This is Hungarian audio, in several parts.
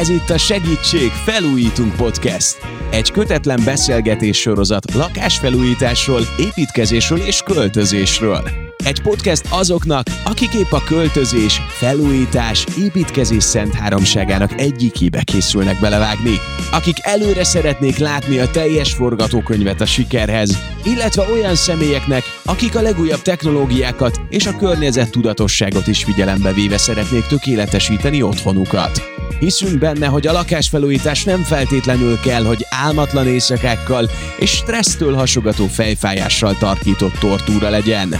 Ez itt a Segítség Felújítunk Podcast. Egy kötetlen beszélgetés sorozat lakásfelújításról, építkezésről és költözésről. Egy podcast azoknak, akik épp a költözés, felújítás, építkezés szent háromságának egyikébe készülnek belevágni. Akik előre szeretnék látni a teljes forgatókönyvet a sikerhez, illetve olyan személyeknek, akik a legújabb technológiákat és a környezet tudatosságot is figyelembe véve szeretnék tökéletesíteni otthonukat. Hiszünk benne, hogy a lakásfelújítás nem feltétlenül kell, hogy álmatlan éjszakákkal és stressztől hasogató fejfájással tarkított tortúra legyen.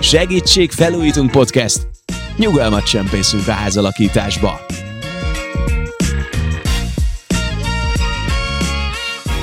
Segítség Felújítunk Podcast! Nyugalmat csempészünk a házalakításba!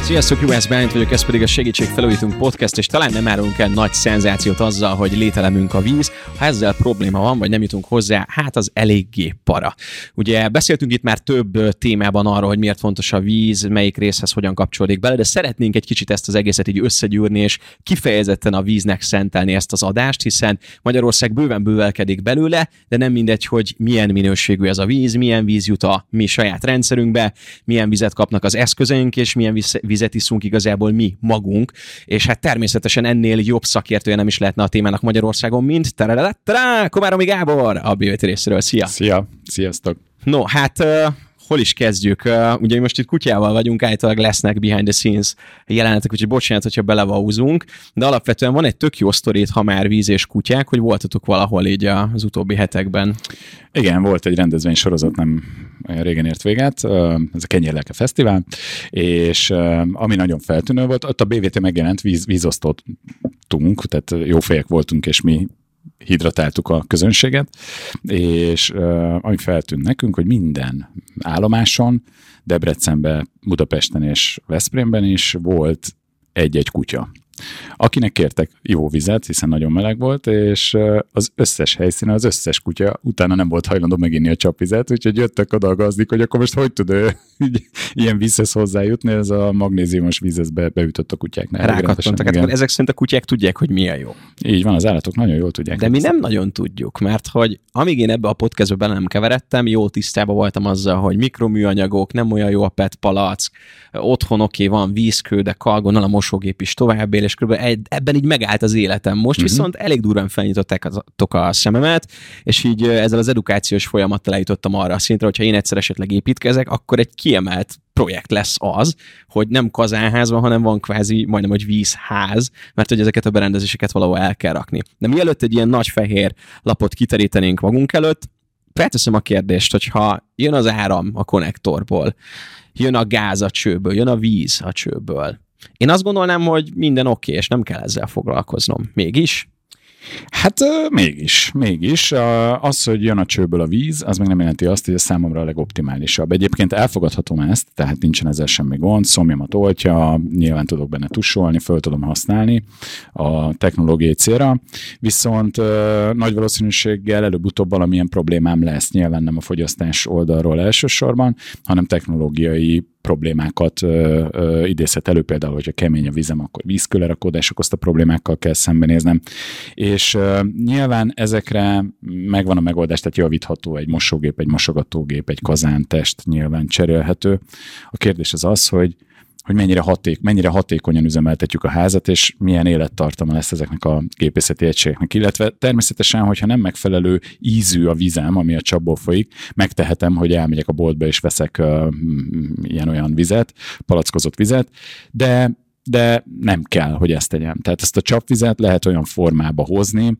Sziasztok, Juhász Bálint vagyok, ez pedig a Segítség Felújítunk Podcast, és talán nem árulunk el nagy szenzációt azzal, hogy lételemünk a víz. Ha ezzel probléma van, vagy nem jutunk hozzá, hát az eléggé para. Ugye beszéltünk itt már több témában arról, hogy miért fontos a víz, melyik részhez hogyan kapcsolódik bele, de szeretnénk egy kicsit ezt az egészet így összegyűrni, és kifejezetten a víznek szentelni ezt az adást, hiszen Magyarország bőven bővelkedik belőle, de nem mindegy, hogy milyen minőségű ez a víz, milyen víz jut a mi saját rendszerünkbe, milyen vizet kapnak az eszközeink, és milyen víz vizet iszunk igazából mi magunk, és hát természetesen ennél jobb szakértője nem is lehetne a témának Magyarországon, mint Tará, Komáromi Gábor a BVT részéről. Szia! Szia! Sziasztok! No, hát hol is kezdjük? Uh, ugye most itt kutyával vagyunk, általában lesznek behind the scenes jelenetek, úgyhogy bocsánat, hogyha belevauzunk, de alapvetően van egy tök jó sztorít, ha már víz és kutyák, hogy voltatok valahol így az utóbbi hetekben. Igen, volt egy rendezvény sorozat, nem régen ért véget, ez a Kenyérlelke Fesztivál, és ami nagyon feltűnő volt, ott a BVT megjelent víz, vízosztottunk, tehát jó fejek voltunk, és mi hidratáltuk a közönséget, és ami feltűnt nekünk, hogy minden állomáson, Debrecenben, Budapesten és Veszprémben is volt egy-egy kutya akinek kértek ivóvizet, hiszen nagyon meleg volt, és az összes helyszínen, az összes kutya utána nem volt hajlandó meginni a csapvizet, úgyhogy jöttek oda a gazdik, hogy akkor most hogy tud ő ilyen vízhez hozzájutni, ez a magnéziumos vízhez be, beütött a kutyáknál. Rákattantak, hát ezek szerint a kutyák tudják, hogy milyen jó. Így van, az állatok nagyon jól tudják. De mi nem nagyon tudjuk, mert hogy amíg én ebbe a podcastbe bele nem keveredtem, jó tisztában voltam azzal, hogy mikroműanyagok, nem olyan jó a PET palack, otthon oké, okay, van vízkő, de kalgonnal a mosógép is tovább él, és kb. ebben így megállt az életem. Most uh-huh. viszont elég durván felnyitották a szememet, és így ezzel az edukációs folyamattal eljutottam arra a szintre, hogyha én egyszer esetleg építkezek, akkor egy kiemelt projekt lesz az, hogy nem kazánház van, hanem van kvázi majdnem, hogy vízház, mert hogy ezeket a berendezéseket valahol el kell rakni. De mielőtt egy ilyen nagy fehér lapot kiterítenénk magunk előtt, felteszem a kérdést, hogyha jön az áram a konnektorból, jön a gáz a csőből, jön a víz a csőből, én azt gondolnám, hogy minden oké, okay, és nem kell ezzel foglalkoznom. Mégis? Hát mégis, mégis. Az, hogy jön a csőből a víz, az még nem jelenti azt, hogy ez számomra a legoptimálisabb. Egyébként elfogadhatom ezt, tehát nincsen ezzel semmi gond, szomjamat oltja, nyilván tudok benne tusolni, föl tudom használni a technológiai célra, viszont nagy valószínűséggel előbb-utóbb valamilyen problémám lesz, nyilván nem a fogyasztás oldalról elsősorban, hanem technológiai problémákat ö, ö, idézhet elő, például, hogyha kemény a vizem, akkor vízkőlerakodás okozta problémákkal kell szembenéznem. És ö, nyilván ezekre megvan a megoldás, tehát javítható egy mosógép, egy mosogatógép, egy kazántest nyilván cserélhető. A kérdés az az, hogy hogy mennyire, haték, mennyire hatékonyan üzemeltetjük a házat, és milyen élettartama lesz ezeknek a gépészeti egységeknek. Illetve természetesen, hogyha nem megfelelő ízű a vizem, ami a csapból folyik, megtehetem, hogy elmegyek a boltba és veszek uh, ilyen-olyan vizet, palackozott vizet, de de nem kell, hogy ezt tegyem. Tehát ezt a csapvizet lehet olyan formába hozni,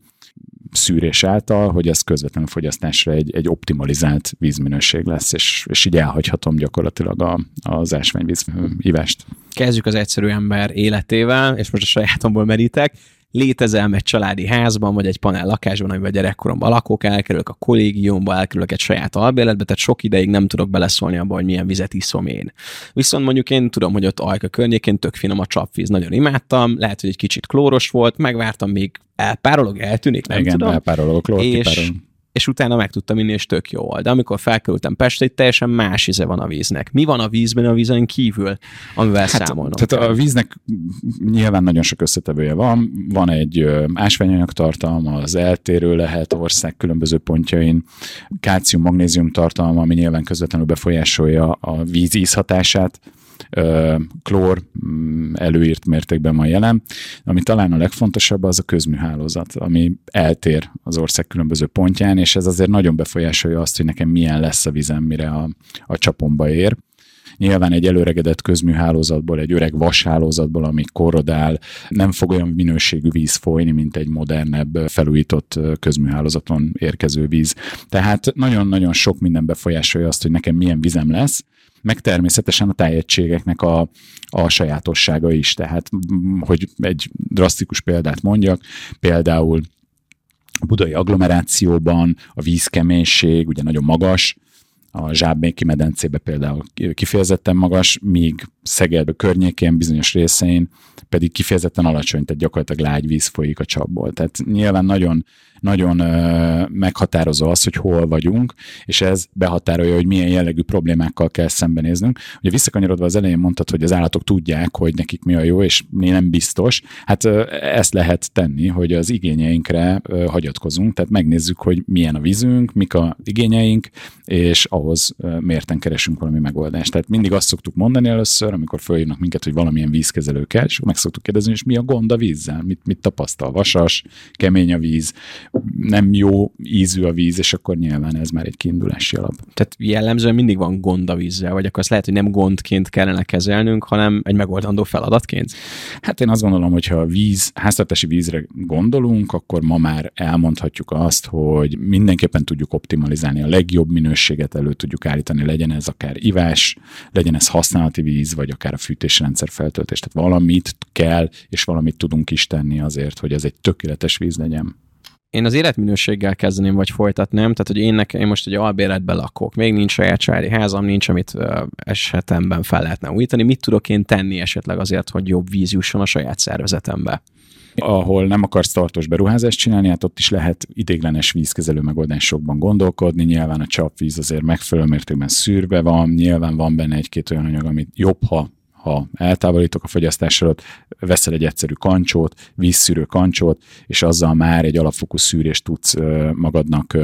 szűrés által, hogy ez közvetlenül fogyasztásra egy, egy optimalizált vízminőség lesz, és, és így elhagyhatom gyakorlatilag a, az ásványvíz hívást. Kezdjük az egyszerű ember életével, és most a sajátomból merítek létezem egy családi házban, vagy egy panel lakásban, amiben gyerekkoromban lakok, elkerülök a kollégiumba, elkerülök egy saját albérletbe, tehát sok ideig nem tudok beleszólni abba, hogy milyen vizet iszom én. Viszont mondjuk én tudom, hogy ott Ajka környékén tök finom a csapvíz, nagyon imádtam, lehet, hogy egy kicsit klóros volt, megvártam, még elpárolog, eltűnik, nem Igen, tudom. elpárolog, klór és és utána meg tudtam inni, és tök jó volt. De amikor felkerültem Pestre, itt teljesen más íze van a víznek. Mi van a vízben a vízen kívül, amivel hát, számolnom Tehát kell? a víznek nyilván nagyon sok összetevője van. Van egy ásványanyag tartalma, az eltérő lehet ország különböző pontjain, kálcium-magnézium tartalma, ami nyilván közvetlenül befolyásolja a víz ízhatását klór mm, előírt mértékben van jelen. Ami talán a legfontosabb, az a közműhálózat, ami eltér az ország különböző pontján, és ez azért nagyon befolyásolja azt, hogy nekem milyen lesz a vizem, mire a, a csapomba ér. Nyilván egy előregedett közműhálózatból, egy öreg vashálózatból, ami korrodál, nem fog olyan minőségű víz folyni, mint egy modernebb, felújított közműhálózaton érkező víz. Tehát nagyon-nagyon sok minden befolyásolja azt, hogy nekem milyen vizem lesz, meg természetesen a tájegységeknek a, a sajátossága is. Tehát, hogy egy drasztikus példát mondjak, például a budai agglomerációban a vízkeménység ugye nagyon magas, a Zsábméki medencébe például kifejezetten magas, míg Szeged környékén bizonyos részein pedig kifejezetten alacsony, tehát gyakorlatilag lágy víz folyik a csapból. Tehát nyilván nagyon nagyon meghatározó az, hogy hol vagyunk, és ez behatárolja, hogy milyen jellegű problémákkal kell szembenéznünk. Ugye visszakanyarodva az elején mondtad, hogy az állatok tudják, hogy nekik mi a jó, és mi nem biztos. Hát ezt lehet tenni, hogy az igényeinkre hagyatkozunk, tehát megnézzük, hogy milyen a vízünk, mik a igényeink, és ahhoz mérten keresünk valami megoldást. Tehát mindig azt szoktuk mondani először, amikor följönnek minket, hogy valamilyen vízkezelő kell, és meg szoktuk kérdezni, és mi a gond a vízzel, mit, mit tapasztal, vasas, kemény a víz, nem jó ízű a víz, és akkor nyilván ez már egy kiindulási alap. Tehát jellemzően mindig van gond a vízzel, vagy akkor azt lehet, hogy nem gondként kellene kezelnünk, hanem egy megoldandó feladatként? Hát én azt gondolom, hogy ha a víz, háztartási vízre gondolunk, akkor ma már elmondhatjuk azt, hogy mindenképpen tudjuk optimalizálni a legjobb minőséget elő tudjuk állítani, legyen ez akár ivás, legyen ez használati víz, vagy akár a fűtésrendszer feltöltés. Tehát valamit kell, és valamit tudunk is tenni azért, hogy ez egy tökéletes víz legyen én az életminőséggel kezdeném, vagy folytatnám, tehát hogy én, nekem, én most egy albéletben lakok, még nincs saját családi házam, nincs, amit uh, esetemben fel lehetne újítani. Mit tudok én tenni esetleg azért, hogy jobb víz jusson a saját szervezetembe? Ahol nem akarsz tartós beruházást csinálni, hát ott is lehet idéglenes vízkezelő megoldásokban gondolkodni. Nyilván a csapvíz azért megfelelő mértékben szűrve van, nyilván van benne egy-két olyan anyag, amit jobb, ha ha eltávolítok a fogyasztás előtt, veszel egy egyszerű kancsót, vízszűrő kancsót, és azzal már egy alapfokú szűrést tudsz magadnak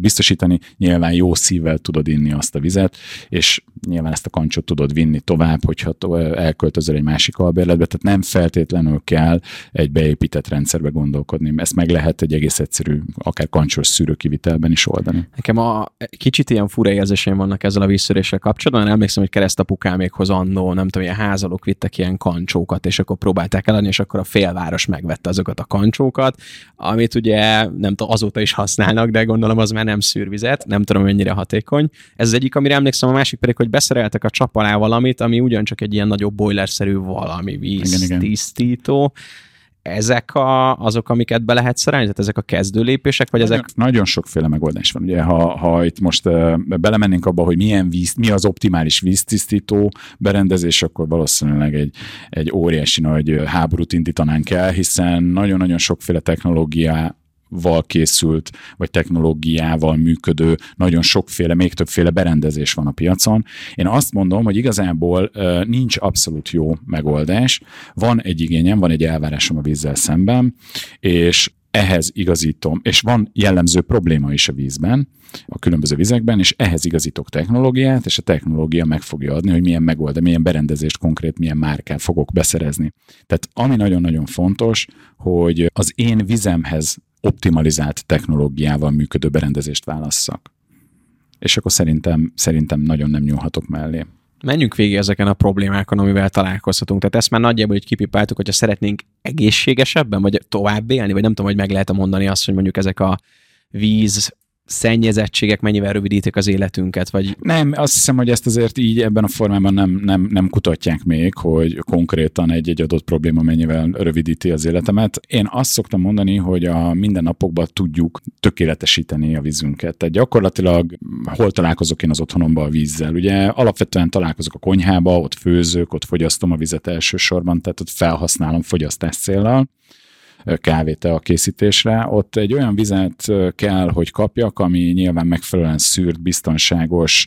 biztosítani. Nyilván jó szívvel tudod inni azt a vizet, és nyilván ezt a kancsot tudod vinni tovább, hogyha elköltözöl egy másik albérletbe, tehát nem feltétlenül kell egy beépített rendszerbe gondolkodni. Ezt meg lehet egy egész egyszerű, akár kancsos szűrőkivitelben is oldani. Nekem a kicsit ilyen fura érzéseim vannak ezzel a vízszűréssel kapcsolatban. Emlékszem, hogy keresztapukámékhoz annó, nem tudom, ilyen házalok vittek ilyen kancsókat, és akkor próbálták eladni, és akkor a félváros megvette azokat a kancsókat, amit ugye nem tudom, azóta is használnak, de gondolom az már nem szűrvizet, nem tudom mennyire hatékony. Ez az egyik, amire emlékszem, a másik pedig, hogy beszereltek a csap alá valamit, ami ugyancsak egy ilyen nagyobb boilerszerű valami víz tisztító ezek a, azok, amiket be lehet szerelni? Tehát ezek a kezdő lépések, vagy nagyon, ezek? Nagyon sokféle megoldás van. Ugye, ha, ha itt most uh, belemennénk abba, hogy milyen víz, mi az optimális víztisztító berendezés, akkor valószínűleg egy, egy óriási nagy háborút indítanánk el, hiszen nagyon-nagyon sokféle technológia val készült, vagy technológiával működő, nagyon sokféle, még többféle berendezés van a piacon. Én azt mondom, hogy igazából nincs abszolút jó megoldás. Van egy igényem, van egy elvárásom a vízzel szemben, és ehhez igazítom, és van jellemző probléma is a vízben, a különböző vizekben, és ehhez igazítok technológiát, és a technológia meg fogja adni, hogy milyen megold, milyen berendezést konkrét, milyen márkát fogok beszerezni. Tehát ami nagyon-nagyon fontos, hogy az én vizemhez optimalizált technológiával működő berendezést válasszak. És akkor szerintem, szerintem nagyon nem nyúlhatok mellé. Menjünk végig ezeken a problémákon, amivel találkozhatunk. Tehát ezt már nagyjából hogy kipipáltuk, hogyha szeretnénk egészségesebben, vagy tovább élni, vagy nem tudom, hogy meg lehet mondani azt, hogy mondjuk ezek a víz szennyezettségek mennyivel rövidítik az életünket, vagy... Nem, azt hiszem, hogy ezt azért így ebben a formában nem, nem, nem kutatják még, hogy konkrétan egy-egy adott probléma mennyivel rövidíti az életemet. Én azt szoktam mondani, hogy a mindennapokban tudjuk tökéletesíteni a vízünket. Tehát gyakorlatilag hol találkozok én az otthonomban a vízzel? Ugye alapvetően találkozok a konyhába, ott főzök, ott fogyasztom a vizet elsősorban, tehát ott felhasználom fogyasztás célral kávét a készítésre, ott egy olyan vizet kell, hogy kapjak, ami nyilván megfelelően szűrt, biztonságos,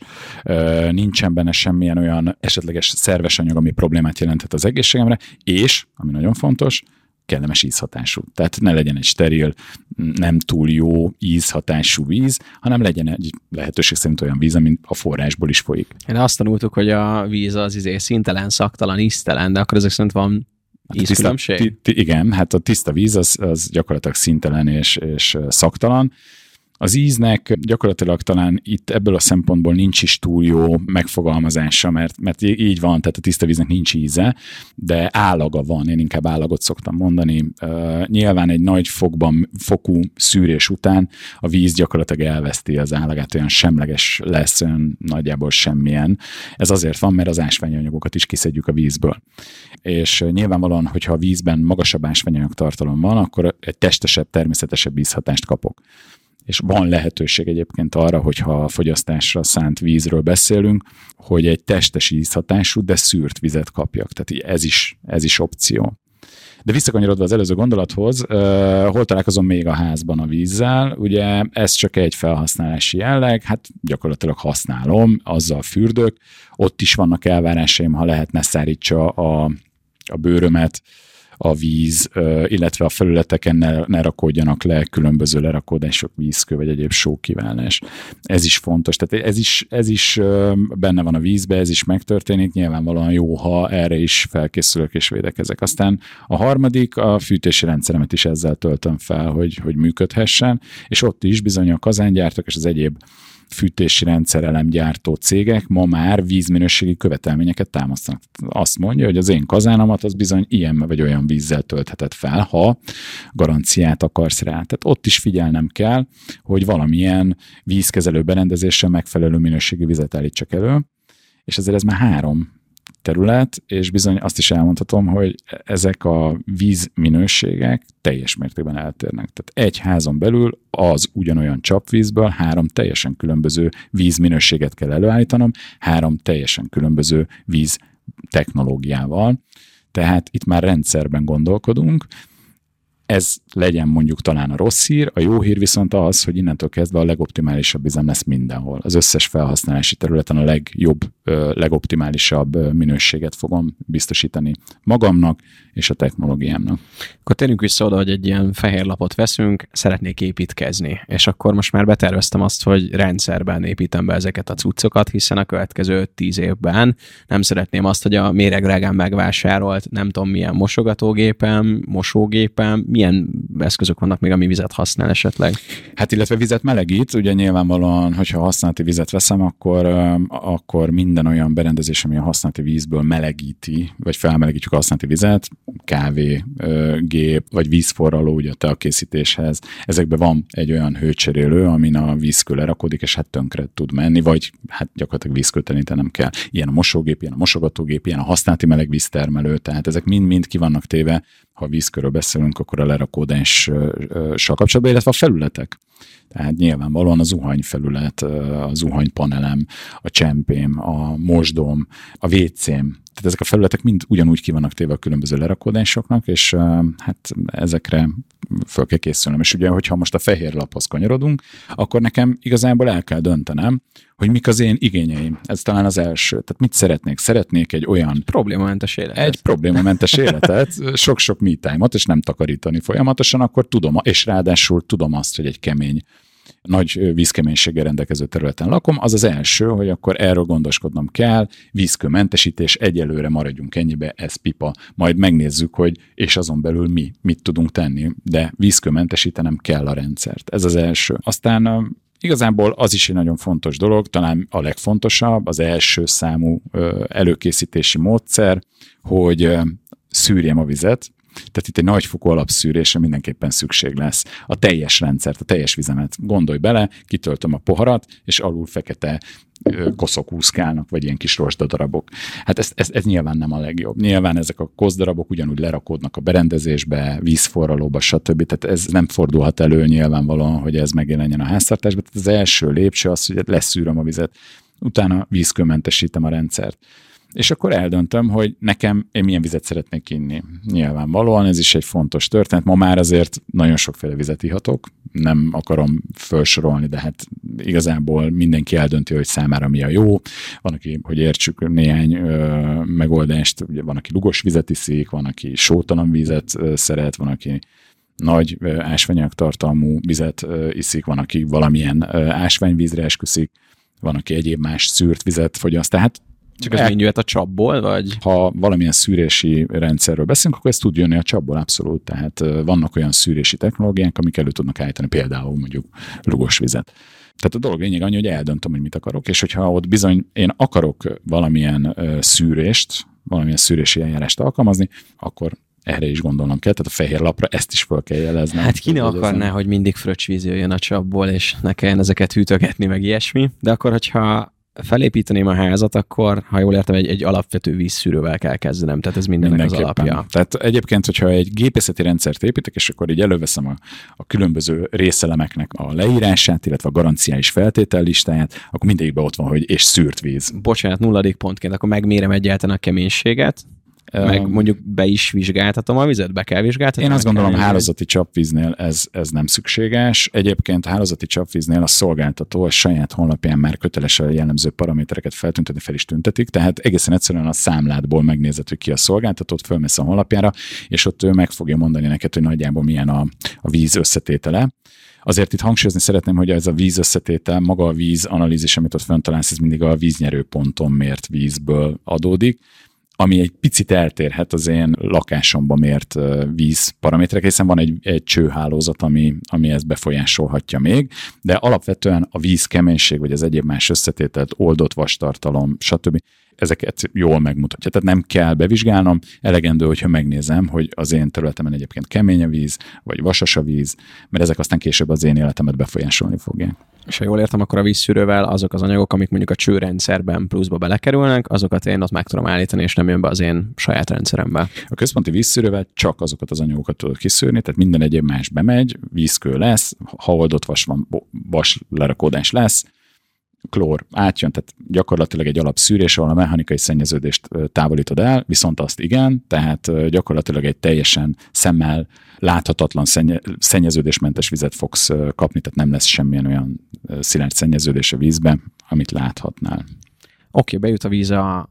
nincsen benne semmilyen olyan esetleges szerves anyag, ami problémát jelenthet az egészségemre, és, ami nagyon fontos, kellemes ízhatású. Tehát ne legyen egy steril, nem túl jó ízhatású víz, hanem legyen egy lehetőség szerint olyan víz, ami a forrásból is folyik. Én azt tanultuk, hogy a víz az izé szintelen, szaktalan, íztelen, de akkor ezek szerint van Ízkülönbség? Tiszta, igen, hát a tiszta víz az, az gyakorlatilag szintelen és, és szaktalan. Az íznek gyakorlatilag talán itt ebből a szempontból nincs is túl jó megfogalmazása, mert, mert így van, tehát a tiszta víznek nincs íze, de állaga van, én inkább állagot szoktam mondani. Uh, nyilván egy nagy fokban, fokú szűrés után a víz gyakorlatilag elveszti az állagát, olyan semleges lesz, olyan nagyjából semmilyen. Ez azért van, mert az ásványanyagokat is kiszedjük a vízből. És nyilvánvalóan, hogyha a vízben magasabb ásványanyag tartalom van, akkor egy testesebb, természetesebb ízhatást kapok és van lehetőség egyébként arra, hogyha a fogyasztásra szánt vízről beszélünk, hogy egy testes ízhatású, de szűrt vizet kapjak. Tehát ez is, ez is opció. De visszakanyarodva az előző gondolathoz, uh, hol találkozom még a házban a vízzel? Ugye ez csak egy felhasználási jelleg, hát gyakorlatilag használom, azzal fürdök, ott is vannak elvárásaim, ha lehetne szárítsa a, a bőrömet, a víz, illetve a felületeken ne, ne rakódjanak le különböző lerakódások, vízkő vagy egyéb sókiválás. Ez is fontos. Tehát ez is, ez is benne van a vízbe, ez is megtörténik. Nyilvánvalóan jó, ha erre is felkészülök és védekezek. Aztán a harmadik, a fűtési rendszeremet is ezzel töltöm fel, hogy, hogy működhessen, és ott is bizony a kazángyártók és az egyéb fűtési rendszerelemgyártó cégek ma már vízminőségi követelményeket támasztanak. Azt mondja, hogy az én kazánomat az bizony ilyen vagy olyan vízzel töltheted fel, ha garanciát akarsz rá. Tehát ott is figyelnem kell, hogy valamilyen vízkezelő berendezéssel megfelelő minőségű vizet állítsak elő, és ezért ez már három terület, és bizony azt is elmondhatom, hogy ezek a vízminőségek teljes mértékben eltérnek. Tehát egy házon belül az ugyanolyan csapvízből három teljesen különböző vízminőséget kell előállítanom, három teljesen különböző víz technológiával. Tehát itt már rendszerben gondolkodunk, ez legyen mondjuk talán a rossz hír, a jó hír viszont az, hogy innentől kezdve a legoptimálisabb üzem lesz mindenhol. Az összes felhasználási területen a legjobb, legoptimálisabb minőséget fogom biztosítani magamnak és a technológiámnak. Akkor térjünk vissza oda, hogy egy ilyen fehér lapot veszünk, szeretnék építkezni, és akkor most már beterveztem azt, hogy rendszerben építem be ezeket a cuccokat, hiszen a következő tíz évben nem szeretném azt, hogy a méregrágán megvásárolt, nem tudom milyen mosogatógépem, mosógépem, milyen eszközök vannak még, ami vizet használ esetleg? Hát illetve vizet melegít, ugye nyilvánvalóan, hogyha használati vizet veszem, akkor, akkor minden olyan berendezés, ami a használati vízből melegíti, vagy felmelegítjük a használati vizet, kávé, gép, vagy vízforraló ugye a teakészítéshez, ezekben van egy olyan hőcserélő, amin a vízkő lerakódik, és hát tönkre tud menni, vagy hát gyakorlatilag vízkőtelenítenem kell. Ilyen a mosógép, ilyen a mosogatógép, ilyen a használati melegvíztermelő, tehát ezek mind-mind ki vannak téve ha vízkörről beszélünk, akkor a lerakódással kapcsolatban, illetve a felületek. Tehát nyilvánvalóan a zuhanyfelület, a zuhanypanelem, a csempém, a mosdóm, a vécém, tehát ezek a felületek mind ugyanúgy ki vannak téve a különböző lerakódásoknak, és hát ezekre föl kell készülnöm. És ugye, hogyha most a fehér laphoz kanyarodunk, akkor nekem igazából el kell döntenem, hogy mik az én igényeim. Ez talán az első. Tehát mit szeretnék? Szeretnék egy olyan... Problémamentes életet. Egy problémamentes életet, sok-sok me és nem takarítani folyamatosan, akkor tudom, és ráadásul tudom azt, hogy egy kemény nagy vízkeménységgel rendelkező területen lakom, az az első, hogy akkor erről gondoskodnom kell, vízkőmentesítés, egyelőre maradjunk ennyibe, ez pipa, majd megnézzük, hogy és azon belül mi, mit tudunk tenni, de vízkőmentesítenem kell a rendszert. Ez az első. Aztán Igazából az is egy nagyon fontos dolog, talán a legfontosabb, az első számú előkészítési módszer, hogy szűrjem a vizet, tehát itt egy nagyfokú alapszűrésre mindenképpen szükség lesz. A teljes rendszert, a teljes vizemet gondolj bele, kitöltöm a poharat, és alul fekete koszok úszkálnak, vagy ilyen kis darabok. Hát ez, ez, ez nyilván nem a legjobb. Nyilván ezek a koszdarabok ugyanúgy lerakódnak a berendezésbe, vízforralóba, stb. Tehát ez nem fordulhat elő nyilvánvalóan, hogy ez megjelenjen a háztartásban. Tehát az első lépcső az, hogy leszűröm a vizet, utána vízkőmentesítem a rendszert és akkor eldöntöm, hogy nekem én milyen vizet szeretnék inni. Nyilvánvalóan ez is egy fontos történet. Ma már azért nagyon sokféle vizet ihatok, nem akarom felsorolni, de hát igazából mindenki eldönti, hogy számára mi a jó. Van, aki, hogy értsük néhány ö, megoldást, ugye van, aki lugos vizet iszik, van, aki sótalan vizet ö, szeret, van, aki nagy ásványanyag tartalmú vizet ö, iszik, van, aki valamilyen ö, ásványvízre esküszik, van, aki egyéb más szűrt vizet fogyaszt. Tehát csak ez mind jöhet a csapból, vagy? Ha valamilyen szűrési rendszerről beszélünk, akkor ez tud jönni a csapból abszolút. Tehát vannak olyan szűrési technológiák, amik elő tudnak állítani például mondjuk lugos vizet. Tehát a dolog lényeg annyi, hogy eldöntöm, hogy mit akarok, és hogyha ott bizony én akarok valamilyen szűrést, valamilyen szűrési eljárást alkalmazni, akkor erre is gondolnom kell, tehát a fehér lapra ezt is fel kell jelezni. Hát ki ne akarná, hogy mindig fröccsvíz jöjjön a csapból, és ne kelljen ezeket hűtögetni, meg ilyesmi, de akkor, hogyha felépíteném a házat, akkor, ha jól értem, egy, egy alapvető vízszűrővel kell kezdenem, tehát ez mindennek az alapja. Tehát egyébként, hogyha egy gépészeti rendszert építek, és akkor így előveszem a, a különböző részelemeknek a leírását, illetve a garanciális feltétellistáját, akkor mindegyikben ott van, hogy és szűrt víz. Bocsánat, nulladik pontként, akkor megmérem egyáltalán a keménységet, meg mondjuk be is vizsgáltatom a vizet, be kell vizsgáltatni. Én azt gondolom, hálózati csapvíznél ez, ez nem szükséges. Egyébként hálózati csapvíznél a szolgáltató a saját honlapján már köteles a jellemző paramétereket feltüntetni, fel is tüntetik, tehát egészen egyszerűen a számlátból megnézed, hogy ki a szolgáltatót, fölmész a honlapjára, és ott ő meg fogja mondani neked, hogy nagyjából milyen a, a víz összetétele. Azért itt hangsúlyozni szeretném, hogy ez a víz összetétel, maga a víz analízis, amit ott föntalálsz, ez mindig a víznyerő ponton mért vízből adódik ami egy picit eltérhet az én lakásomban mért víz paraméterek, hiszen van egy, egy csőhálózat, ami, ami ezt befolyásolhatja még, de alapvetően a víz keménység, vagy az egyéb más összetételt, oldott vastartalom, stb ezeket jól megmutatja. Tehát nem kell bevizsgálnom, elegendő, hogyha megnézem, hogy az én területemen egyébként kemény a víz, vagy vasas a víz, mert ezek aztán később az én életemet befolyásolni fogják. És ha jól értem, akkor a vízszűrővel azok az anyagok, amik mondjuk a csőrendszerben pluszba belekerülnek, azokat én ott meg tudom állítani, és nem jön be az én saját rendszerembe. A központi vízszűrővel csak azokat az anyagokat tudod kiszűrni, tehát minden egyéb más bemegy, vízkő lesz, ha oldott vas van, vas lerakódás lesz, klór átjön, tehát gyakorlatilag egy alapszűrés, ahol a mechanikai szennyeződést távolítod el, viszont azt igen, tehát gyakorlatilag egy teljesen szemmel láthatatlan szennye, szennyeződésmentes vizet fogsz kapni, tehát nem lesz semmilyen olyan szilárd szennyeződés a vízbe, amit láthatnál. Oké, okay, bejut a víz a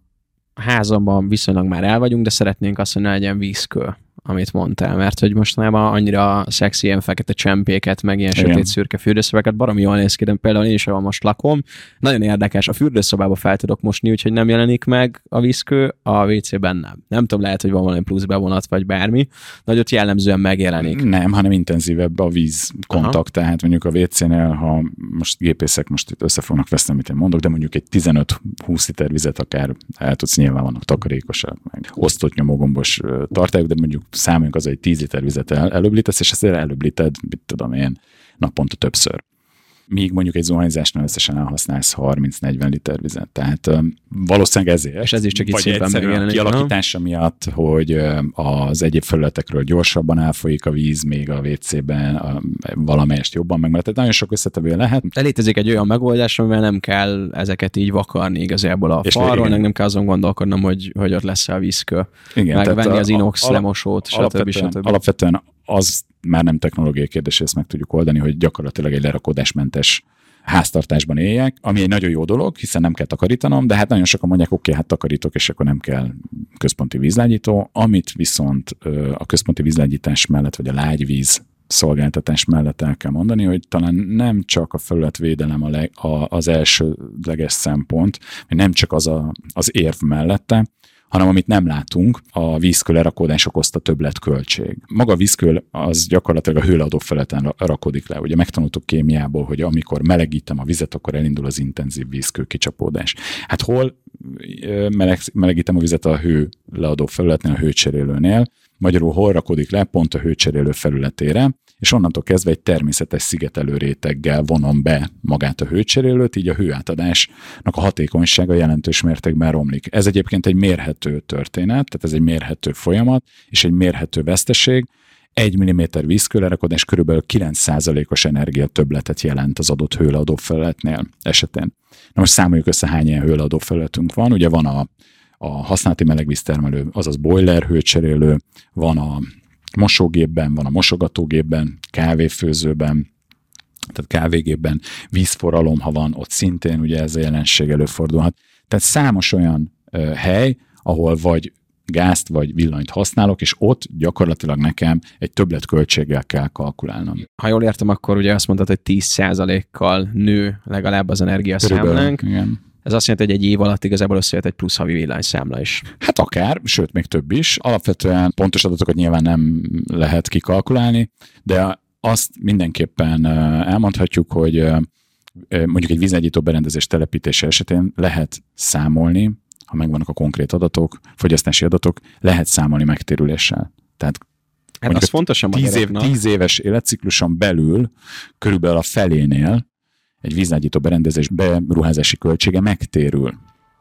házamban, viszonylag már el vagyunk, de szeretnénk azt, hogy ne legyen vízkő amit mondtál, mert hogy mostanában annyira szexi ilyen fekete csempéket, meg ilyen Igen. sötét szürke fürdőszobákat, baromi jól néz ki, de például én is ahol most lakom. Nagyon érdekes, a fürdőszobába fel tudok mosni, úgyhogy nem jelenik meg a vízkő, a WC-ben nem. Nem tudom, lehet, hogy van valami plusz bevonat, vagy bármi, de ott jellemzően megjelenik. Nem, hanem intenzívebb a víz kontakt, Aha. tehát mondjuk a WC-nél, ha most gépészek most itt össze fognak veszni, amit én mondok, de mondjuk egy 15-20 liter vizet akár el tudsz, nyilván vannak takarékosak, meg osztott nyomogombos tartályok, de mondjuk számoljunk az, hogy 10 liter vizet el, előblítesz, és ezt előblíted, mit tudom én, naponta többször míg mondjuk egy zuhanyzásnál összesen elhasználsz 30-40 liter vizet. Tehát valószínűleg ezért. És ez is csak itt szépen megjelenik. kialakítása miatt, hogy az egyéb felületekről gyorsabban elfolyik a víz, még a WC-ben a, valamelyest jobban meg, mert nagyon sok összetevő lehet. De létezik egy olyan megoldás, amivel nem kell ezeket így vakarni igazából a és falról, nem kell azon gondolkodnom, hogy, hogy ott lesz a vízkő. Igen, Megvenni az inox a, lemosót, stb. Alapvetően, stb. alapvetően az már nem technológiai kérdés, ezt meg tudjuk oldani, hogy gyakorlatilag egy lerakódásmentes háztartásban éljek, ami egy nagyon jó dolog, hiszen nem kell takarítanom, de hát nagyon sokan mondják, oké, okay, hát takarítok, és akkor nem kell központi vízlágyító, amit viszont a központi vízlágyítás mellett, vagy a lágyvíz szolgáltatás mellett el kell mondani, hogy talán nem csak a felületvédelem a leg, a, az elsődleges szempont, vagy nem csak az a, az érv mellette, hanem amit nem látunk, a vízkő lerakódás okozta többletköltség. Maga a vízkő az gyakorlatilag a hőleadó feleten rakodik le. Ugye megtanultuk kémiából, hogy amikor melegítem a vizet, akkor elindul az intenzív vízkő kicsapódás. Hát hol meleg, melegítem a vizet a hő leadó felületnél, a hőcserélőnél, magyarul hol rakodik le, pont a hőcserélő felületére, és onnantól kezdve egy természetes szigetelő réteggel vonom be magát a hőcserélőt, így a hőátadásnak a hatékonysága jelentős mértékben romlik. Ez egyébként egy mérhető történet, tehát ez egy mérhető folyamat, és egy mérhető veszteség, 1 mm vízkőlerakodás körülbelül 9%-os energia többletet jelent az adott hőleadó felületnél esetén. Na most számoljuk össze, hány ilyen hőleadó felületünk van. Ugye van a a használati melegvíztermelő, azaz boiler hőcserélő, van a mosógépben, van a mosogatógépben, kávéfőzőben, tehát kávégépben vízforralom, ha van, ott szintén ugye ez a jelenség előfordulhat. Tehát számos olyan ö, hely, ahol vagy gázt vagy villanyt használok, és ott gyakorlatilag nekem egy többletköltséggel kell kalkulálnom. Ha jól értem, akkor ugye azt mondtad, hogy 10%-kal nő legalább az energiaszámlánk. Igen. Ez azt jelenti, hogy egy év alatt igazából összejött egy plusz havi villanyszámla is. Hát akár, sőt, még több is. Alapvetően pontos adatokat nyilván nem lehet kikalkulálni, de azt mindenképpen elmondhatjuk, hogy mondjuk egy vízegyító berendezés telepítése esetén lehet számolni, ha megvannak a konkrét adatok, fogyasztási adatok, lehet számolni megtérüléssel. Tehát Hát az fontos a tíz, év, tíz éves életcikluson belül körülbelül a felénél egy vízlágyító berendezés beruházási költsége megtérül.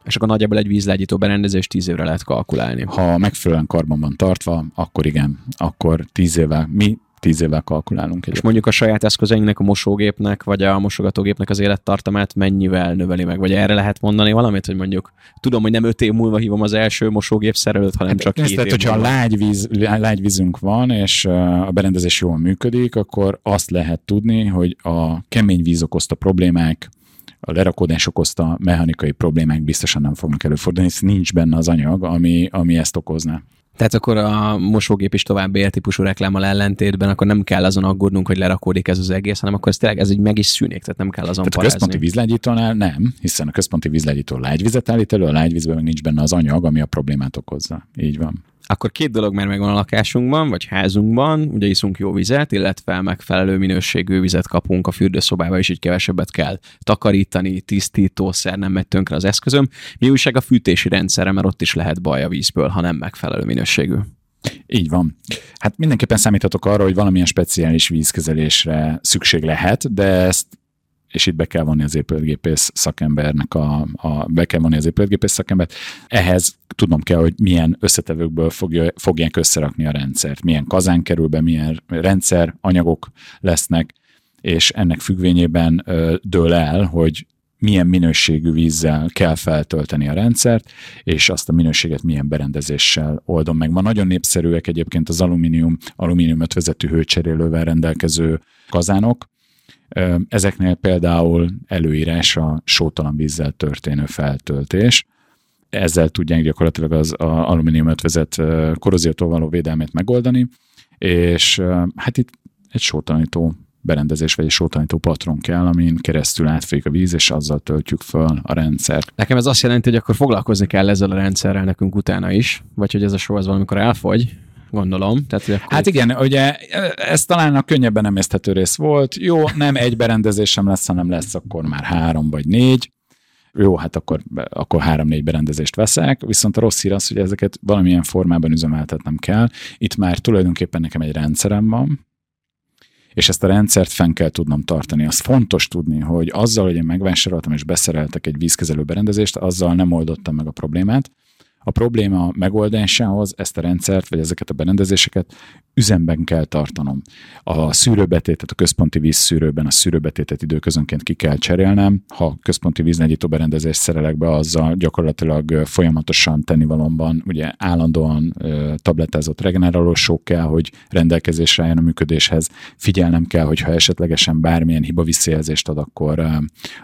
És akkor nagyjából egy vízlágyító berendezés tíz évre lehet kalkulálni. Ha megfelelően karban van tartva, akkor igen, akkor tíz évvel, mi tíz évvel kalkulálunk. És mondjuk a saját eszközeinknek, a mosógépnek, vagy a mosogatógépnek az élettartamát mennyivel növeli meg? Vagy erre lehet mondani valamit, hogy mondjuk tudom, hogy nem öt év múlva hívom az első mosógép szerelőt, hanem hát csak két tehát, év hogyha múlva. lágy, víz, lágy vízünk van, és a berendezés jól működik, akkor azt lehet tudni, hogy a kemény víz okozta problémák, a lerakódás okozta mechanikai problémák biztosan nem fognak előfordulni, hisz nincs benne az anyag, ami, ami ezt okozna. Tehát akkor a mosógép is tovább típusú reklámmal ellentétben, akkor nem kell azon aggódnunk, hogy lerakódik ez az egész, hanem akkor ez tényleg ez így meg is szűnik, tehát nem kell azon Tehát parázni. a központi vízlágyítónál nem, hiszen a központi vízlágyító lágyvizet állít elő, a lágyvízben meg nincs benne az anyag, ami a problémát okozza. Így van. Akkor két dolog már megvan a lakásunkban, vagy házunkban, ugye iszunk jó vizet, illetve megfelelő minőségű vizet kapunk a fürdőszobába, és így kevesebbet kell takarítani, tisztítószer nem megy tönkre az eszközöm. Mi újság a fűtési rendszerre, mert ott is lehet baj a vízből, ha nem megfelelő minőségű. Így van. Hát mindenképpen számíthatok arra, hogy valamilyen speciális vízkezelésre szükség lehet, de ezt és itt be kell vonni az épületgépész szakembernek a, a be kell vonni az épületgépész szakembert. Ehhez tudnom kell, hogy milyen összetevőkből fogja, fogják összerakni a rendszert, milyen kazán kerül be, milyen rendszer, anyagok lesznek, és ennek függvényében ö, dől el, hogy milyen minőségű vízzel kell feltölteni a rendszert, és azt a minőséget milyen berendezéssel oldom meg. Ma nagyon népszerűek egyébként az alumínium, alumínium ötvezetű hőcserélővel rendelkező kazánok, Ezeknél például előírás a sótalan vízzel történő feltöltés. Ezzel tudják gyakorlatilag az a alumínium ötvezet korróziótól való védelmét megoldani, és hát itt egy sótalanító berendezés vagy egy sótalanító patron kell, amin keresztül átfolyik a víz, és azzal töltjük föl a rendszert. Nekem ez azt jelenti, hogy akkor foglalkozni kell ezzel a rendszerrel nekünk utána is, vagy hogy ez a sor az valamikor elfogy, gondolom. Tehát, akkor Hát igen, ugye ez talán a könnyebben emészthető rész volt. Jó, nem egy berendezésem lesz, hanem lesz akkor már három vagy négy. Jó, hát akkor, akkor három-négy berendezést veszek, viszont a rossz hír az, hogy ezeket valamilyen formában üzemeltetnem kell. Itt már tulajdonképpen nekem egy rendszerem van, és ezt a rendszert fenn kell tudnom tartani. Az fontos tudni, hogy azzal, hogy én megvásároltam és beszereltek egy vízkezelő berendezést, azzal nem oldottam meg a problémát, a probléma megoldásához ezt a rendszert, vagy ezeket a berendezéseket üzemben kell tartanom. A szűrőbetétet, a központi vízszűrőben a szűrőbetétet időközönként ki kell cserélnem. Ha központi víznegyító berendezést szerelek be, azzal gyakorlatilag folyamatosan tennivalomban, ugye állandóan tabletázott regenerálósók kell, hogy rendelkezésre álljon a működéshez. Figyelnem kell, hogy ha esetlegesen bármilyen hiba visszajelzést ad, akkor,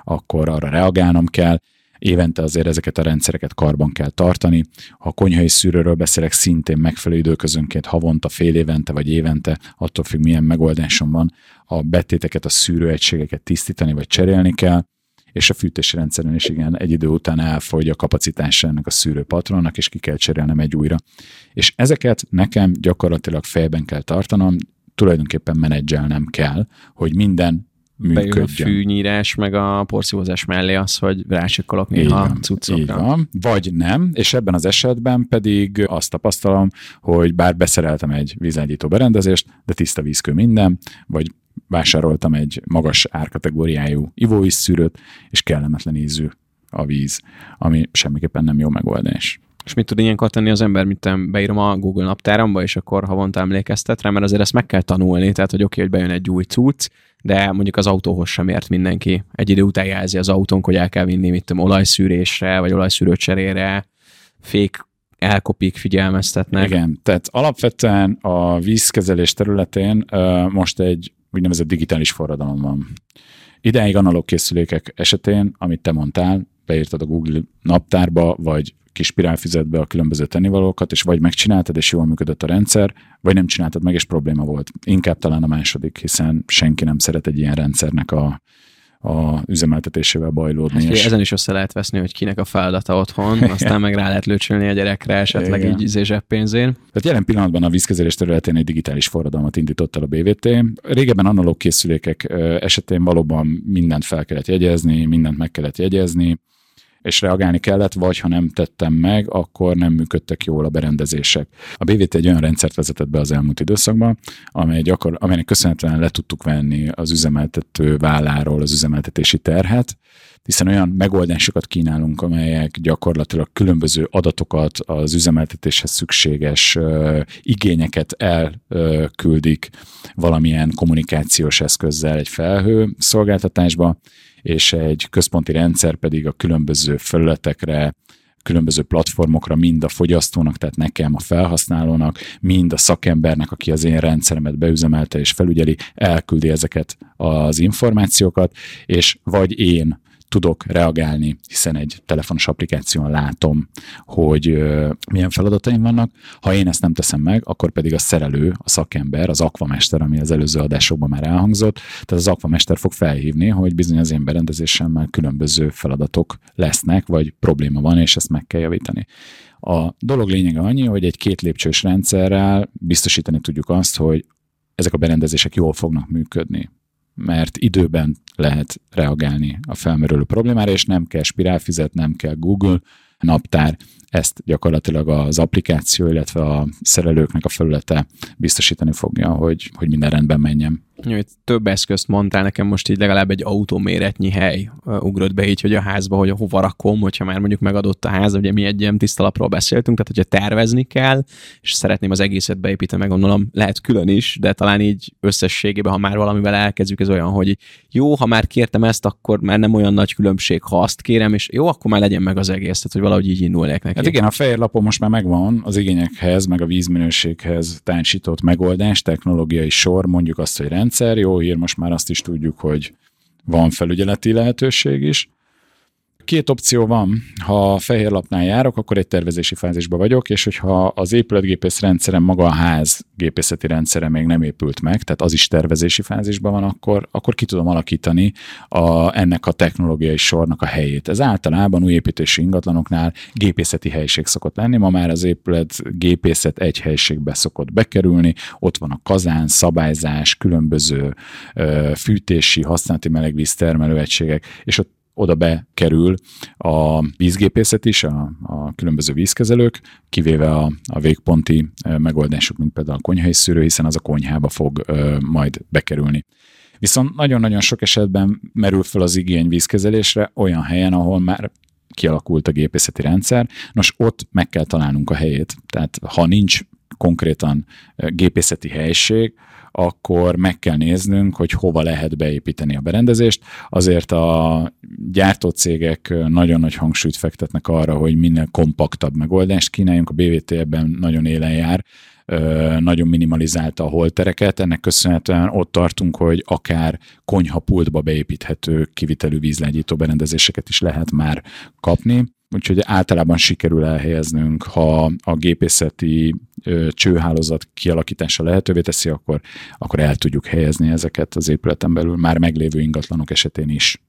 akkor arra reagálnom kell évente azért ezeket a rendszereket karban kell tartani. Ha a konyhai szűrőről beszélek, szintén megfelelő időközönként havonta, fél évente vagy évente, attól függ milyen megoldásom van, a betéteket, a szűrőegységeket tisztítani vagy cserélni kell, és a fűtési rendszeren is igen, egy idő után elfogy a kapacitása ennek a szűrőpatronnak, és ki kell cserélnem egy újra. És ezeket nekem gyakorlatilag fejben kell tartanom, tulajdonképpen menedzselnem kell, hogy minden bejön a működjön. fűnyírás, meg a porszívózás mellé az, hogy rácsikkolok néha van, cuccokra. így van. Vagy nem, és ebben az esetben pedig azt tapasztalom, hogy bár beszereltem egy vízlegyító berendezést, de tiszta vízkő minden, vagy vásároltam egy magas árkategóriájú ivóvízszűrőt, és kellemetlen ízű a víz, ami semmiképpen nem jó megoldás. És mit tud ilyenkor tenni az ember, mint beírom a Google naptáramba, és akkor havonta emlékeztet rá, mert azért ezt meg kell tanulni, tehát hogy oké, hogy bejön egy új cucc, de mondjuk az autóhoz sem ért mindenki. Egy idő után jelzi az autónk, hogy el kell vinni, mit tudom, olajszűrésre, vagy olajszűrő cserére, fék elkopik, figyelmeztetnek. Igen, tehát alapvetően a vízkezelés területén most egy úgynevezett digitális forradalom van. Ideig analóg készülékek esetén, amit te mondtál, beírtad a Google naptárba, vagy kis spirálfüzetbe a különböző tennivalókat, és vagy megcsináltad, és jól működött a rendszer, vagy nem csináltad meg, és probléma volt. Inkább talán a második, hiszen senki nem szeret egy ilyen rendszernek a, a üzemeltetésével bajlódni. Hát, és... Ezen is össze lehet veszni, hogy kinek a feladata otthon, aztán meg rá lehet lőcsölni a gyerekre esetleg Igen. így izé pénzén. Tehát jelen pillanatban a vízkezelés területén egy digitális forradalmat indított el a BVT. Régebben analóg készülékek esetén valóban mindent fel kellett jegyezni, mindent meg kellett jegyezni, és reagálni kellett, vagy ha nem tettem meg, akkor nem működtek jól a berendezések. A BVT egy olyan rendszert vezetett be az elmúlt időszakban, amely gyakor, amelynek köszönhetően le tudtuk venni az üzemeltető válláról az üzemeltetési terhet, hiszen olyan megoldásokat kínálunk, amelyek gyakorlatilag különböző adatokat, az üzemeltetéshez szükséges uh, igényeket elküldik valamilyen kommunikációs eszközzel egy felhő szolgáltatásba, és egy központi rendszer pedig a különböző felületekre, különböző platformokra, mind a fogyasztónak, tehát nekem, a felhasználónak, mind a szakembernek, aki az én rendszeremet beüzemelte és felügyeli, elküldi ezeket az információkat, és vagy én tudok reagálni, hiszen egy telefonos applikáción látom, hogy milyen feladataim vannak. Ha én ezt nem teszem meg, akkor pedig a szerelő, a szakember, az akvamester, ami az előző adásokban már elhangzott, tehát az akvamester fog felhívni, hogy bizony az én berendezésemmel különböző feladatok lesznek, vagy probléma van, és ezt meg kell javítani. A dolog lényege annyi, hogy egy két lépcsős rendszerrel biztosítani tudjuk azt, hogy ezek a berendezések jól fognak működni mert időben lehet reagálni a felmerülő problémára, és nem kell spirálfizet, nem kell Google, naptár, ezt gyakorlatilag az applikáció, illetve a szerelőknek a felülete biztosítani fogja, hogy, hogy minden rendben menjen. Jó, több eszközt mondtál, nekem most így legalább egy autóméretnyi hely ugrott be így, hogy a házba, hogy hova rakom, hogyha már mondjuk megadott a ház, ugye mi egy ilyen tisztalapról beszéltünk, tehát hogyha tervezni kell, és szeretném az egészet beépíteni, meg gondolom, lehet külön is, de talán így összességében, ha már valamivel elkezdjük, ez olyan, hogy jó, ha már kértem ezt, akkor már nem olyan nagy különbség, ha azt kérem, és jó, akkor már legyen meg az egész, tehát hogy valahogy így indulnék neki. Hát igen, a fehér lapon most már megvan az igényekhez, meg a vízminőséghez társított megoldás, technológiai sor, mondjuk azt, hogy rendszer. Jó hír, most már azt is tudjuk, hogy van felügyeleti lehetőség is. Két opció van. Ha fehér lapnál járok, akkor egy tervezési fázisban vagyok, és hogyha az épületgépész rendszerem, maga a ház gépészeti rendszere még nem épült meg, tehát az is tervezési fázisban van, akkor, akkor ki tudom alakítani a, ennek a technológiai sornak a helyét. Ez általában új építési ingatlanoknál gépészeti helység szokott lenni, ma már az épület gépészet egy helységbe szokott bekerülni, ott van a kazán, szabályzás, különböző ö, fűtési, használati melegvíz termelő egységek, és ott oda bekerül a vízgépészet is, a, a különböző vízkezelők, kivéve a, a végponti megoldások, mint például a konyhai szűrő, hiszen az a konyhába fog ö, majd bekerülni. Viszont nagyon-nagyon sok esetben merül fel az igény vízkezelésre olyan helyen, ahol már kialakult a gépészeti rendszer. Nos, ott meg kell találnunk a helyét. Tehát ha nincs konkrétan gépészeti helység, akkor meg kell néznünk, hogy hova lehet beépíteni a berendezést. Azért a gyártócégek nagyon nagy hangsúlyt fektetnek arra, hogy minél kompaktabb megoldást kínáljunk. A BVT ebben nagyon élen jár, nagyon minimalizálta a holtereket, ennek köszönhetően ott tartunk, hogy akár konyhapultba beépíthető kivitelű vízlágyító berendezéseket is lehet már kapni úgyhogy általában sikerül elhelyeznünk, ha a gépészeti csőhálózat kialakítása lehetővé teszi, akkor, akkor el tudjuk helyezni ezeket az épületen belül már meglévő ingatlanok esetén is.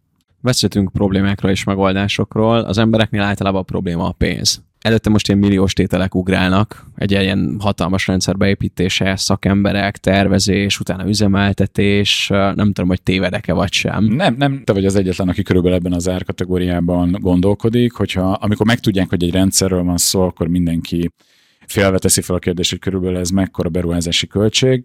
Beszéltünk problémákról és megoldásokról. Az embereknél általában a probléma a pénz előtte most ilyen milliós tételek ugrálnak, egy ilyen hatalmas rendszer beépítése, szakemberek, tervezés, utána üzemeltetés, nem tudom, hogy tévedek-e vagy sem. Nem, nem, te vagy az egyetlen, aki körülbelül ebben az árkategóriában gondolkodik, hogyha amikor megtudják, hogy egy rendszerről van szó, akkor mindenki félve teszi fel a kérdést, hogy körülbelül ez mekkora beruházási költség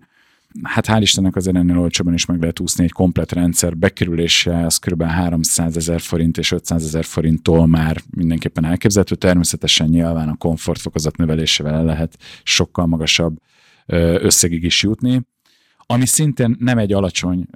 hát hál' Istennek az ennél olcsóban is meg lehet úszni egy komplet rendszer bekerülése, az kb. 300 ezer forint és 500 ezer forinttól már mindenképpen elképzelhető. Természetesen nyilván a komfortfokozat növelésével el lehet sokkal magasabb összegig is jutni ami szintén nem egy alacsony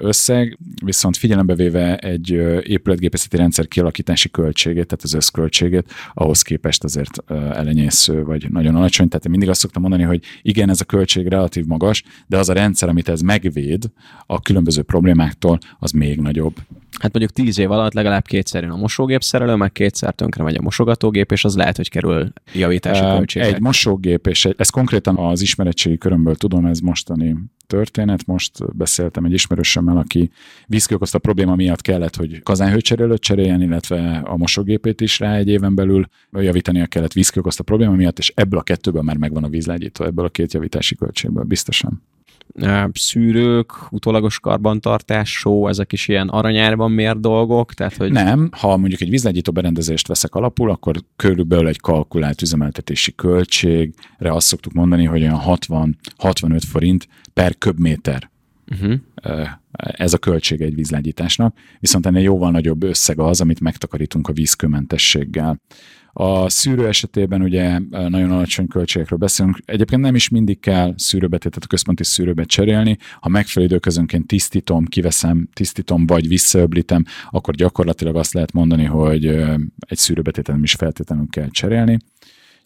összeg, viszont figyelembe véve egy épületgépészeti rendszer kialakítási költségét, tehát az összköltségét, ahhoz képest azért elenyésző vagy nagyon alacsony. Tehát én mindig azt szoktam mondani, hogy igen, ez a költség relatív magas, de az a rendszer, amit ez megvéd a különböző problémáktól, az még nagyobb. Hát mondjuk tíz év alatt legalább kétszer jön a mosógép szerelő, meg kétszer tönkre megy a mosogatógép, és az lehet, hogy kerül javítási költségek. Egy mosógép, és egy, ez konkrétan az ismeretségi körömből tudom, ez mostani történet. Most beszéltem egy ismerősömmel, aki vízki okozta probléma miatt kellett, hogy kazánhőcserélőt cseréljen, illetve a mosógépét is rá egy éven belül javítania kellett vízki okozta probléma miatt, és ebből a kettőből már megvan a vízlágyító, ebből a két javítási költségből biztosan szűrők, utólagos karbantartás, só, ezek is ilyen aranyárban mért dolgok? Tehát, hogy... Nem, ha mondjuk egy vízlegyító berendezést veszek alapul, akkor körülbelül egy kalkulált üzemeltetési költségre azt szoktuk mondani, hogy olyan 60-65 forint per köbméter. Uh-huh. Ez a költség egy vízlegyításnak, viszont ennél jóval nagyobb összeg az, amit megtakarítunk a vízkömentességgel. A szűrő esetében ugye nagyon alacsony költségekről beszélünk. Egyébként nem is mindig kell szűrőbetétet a központi szűrőbe cserélni. Ha megfelelő időközönként tisztítom, kiveszem, tisztítom vagy visszaöblítem, akkor gyakorlatilag azt lehet mondani, hogy egy szűrőbetétet nem is feltétlenül kell cserélni.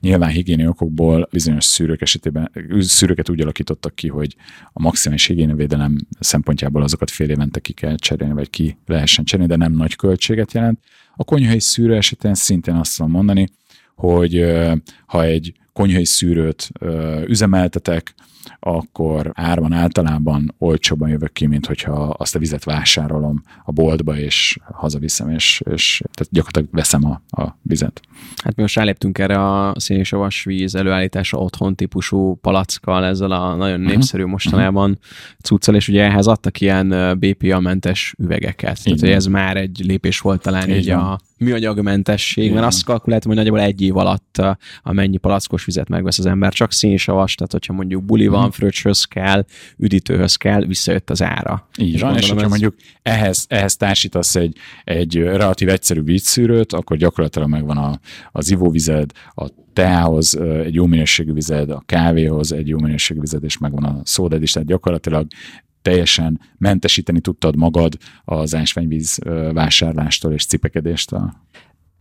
Nyilván higiéni okokból bizonyos szűrők esetében szűrőket úgy alakítottak ki, hogy a maximális higiénivédelem szempontjából azokat fél évente ki kell cserélni, vagy ki lehessen cserélni, de nem nagy költséget jelent. A konyhai szűrő esetén szintén azt tudom mondani, hogy ha egy konyhai szűrőt üzemeltetek, akkor árban általában olcsóban jövök ki, mint hogyha azt a vizet vásárolom a boltba, és hazaviszem, és, és tehát gyakorlatilag veszem a, a vizet. Hát mi most ráléptünk erre a szénsavas víz előállítása otthon típusú palackkal, ezzel a nagyon uh-huh. népszerű mostanában uh-huh. cuccal, és ugye ehhez adtak ilyen BPA-mentes üvegeket. Tehát, hogy ez már egy lépés volt talán így, így a műanyagmentesség, mert azt kalkuláltam, hogy nagyjából egy év alatt amennyi palackos vizet megvesz az ember, csak szénsavas, tehát hogyha mondjuk buli van, hmm. fröccshöz kell, üdítőhöz kell, visszajött az ára. Így van, és hogyha ez... mondjuk ehhez, ehhez társítasz egy, egy relatív egyszerű vízszűrőt, akkor gyakorlatilag megvan a, az ivóvized, a teához egy jó minőségű vized, a kávéhoz egy jó minőségű vized, és megvan a szóded is, tehát gyakorlatilag teljesen mentesíteni tudtad magad az ásványvíz vásárlástól és cipekedéstől.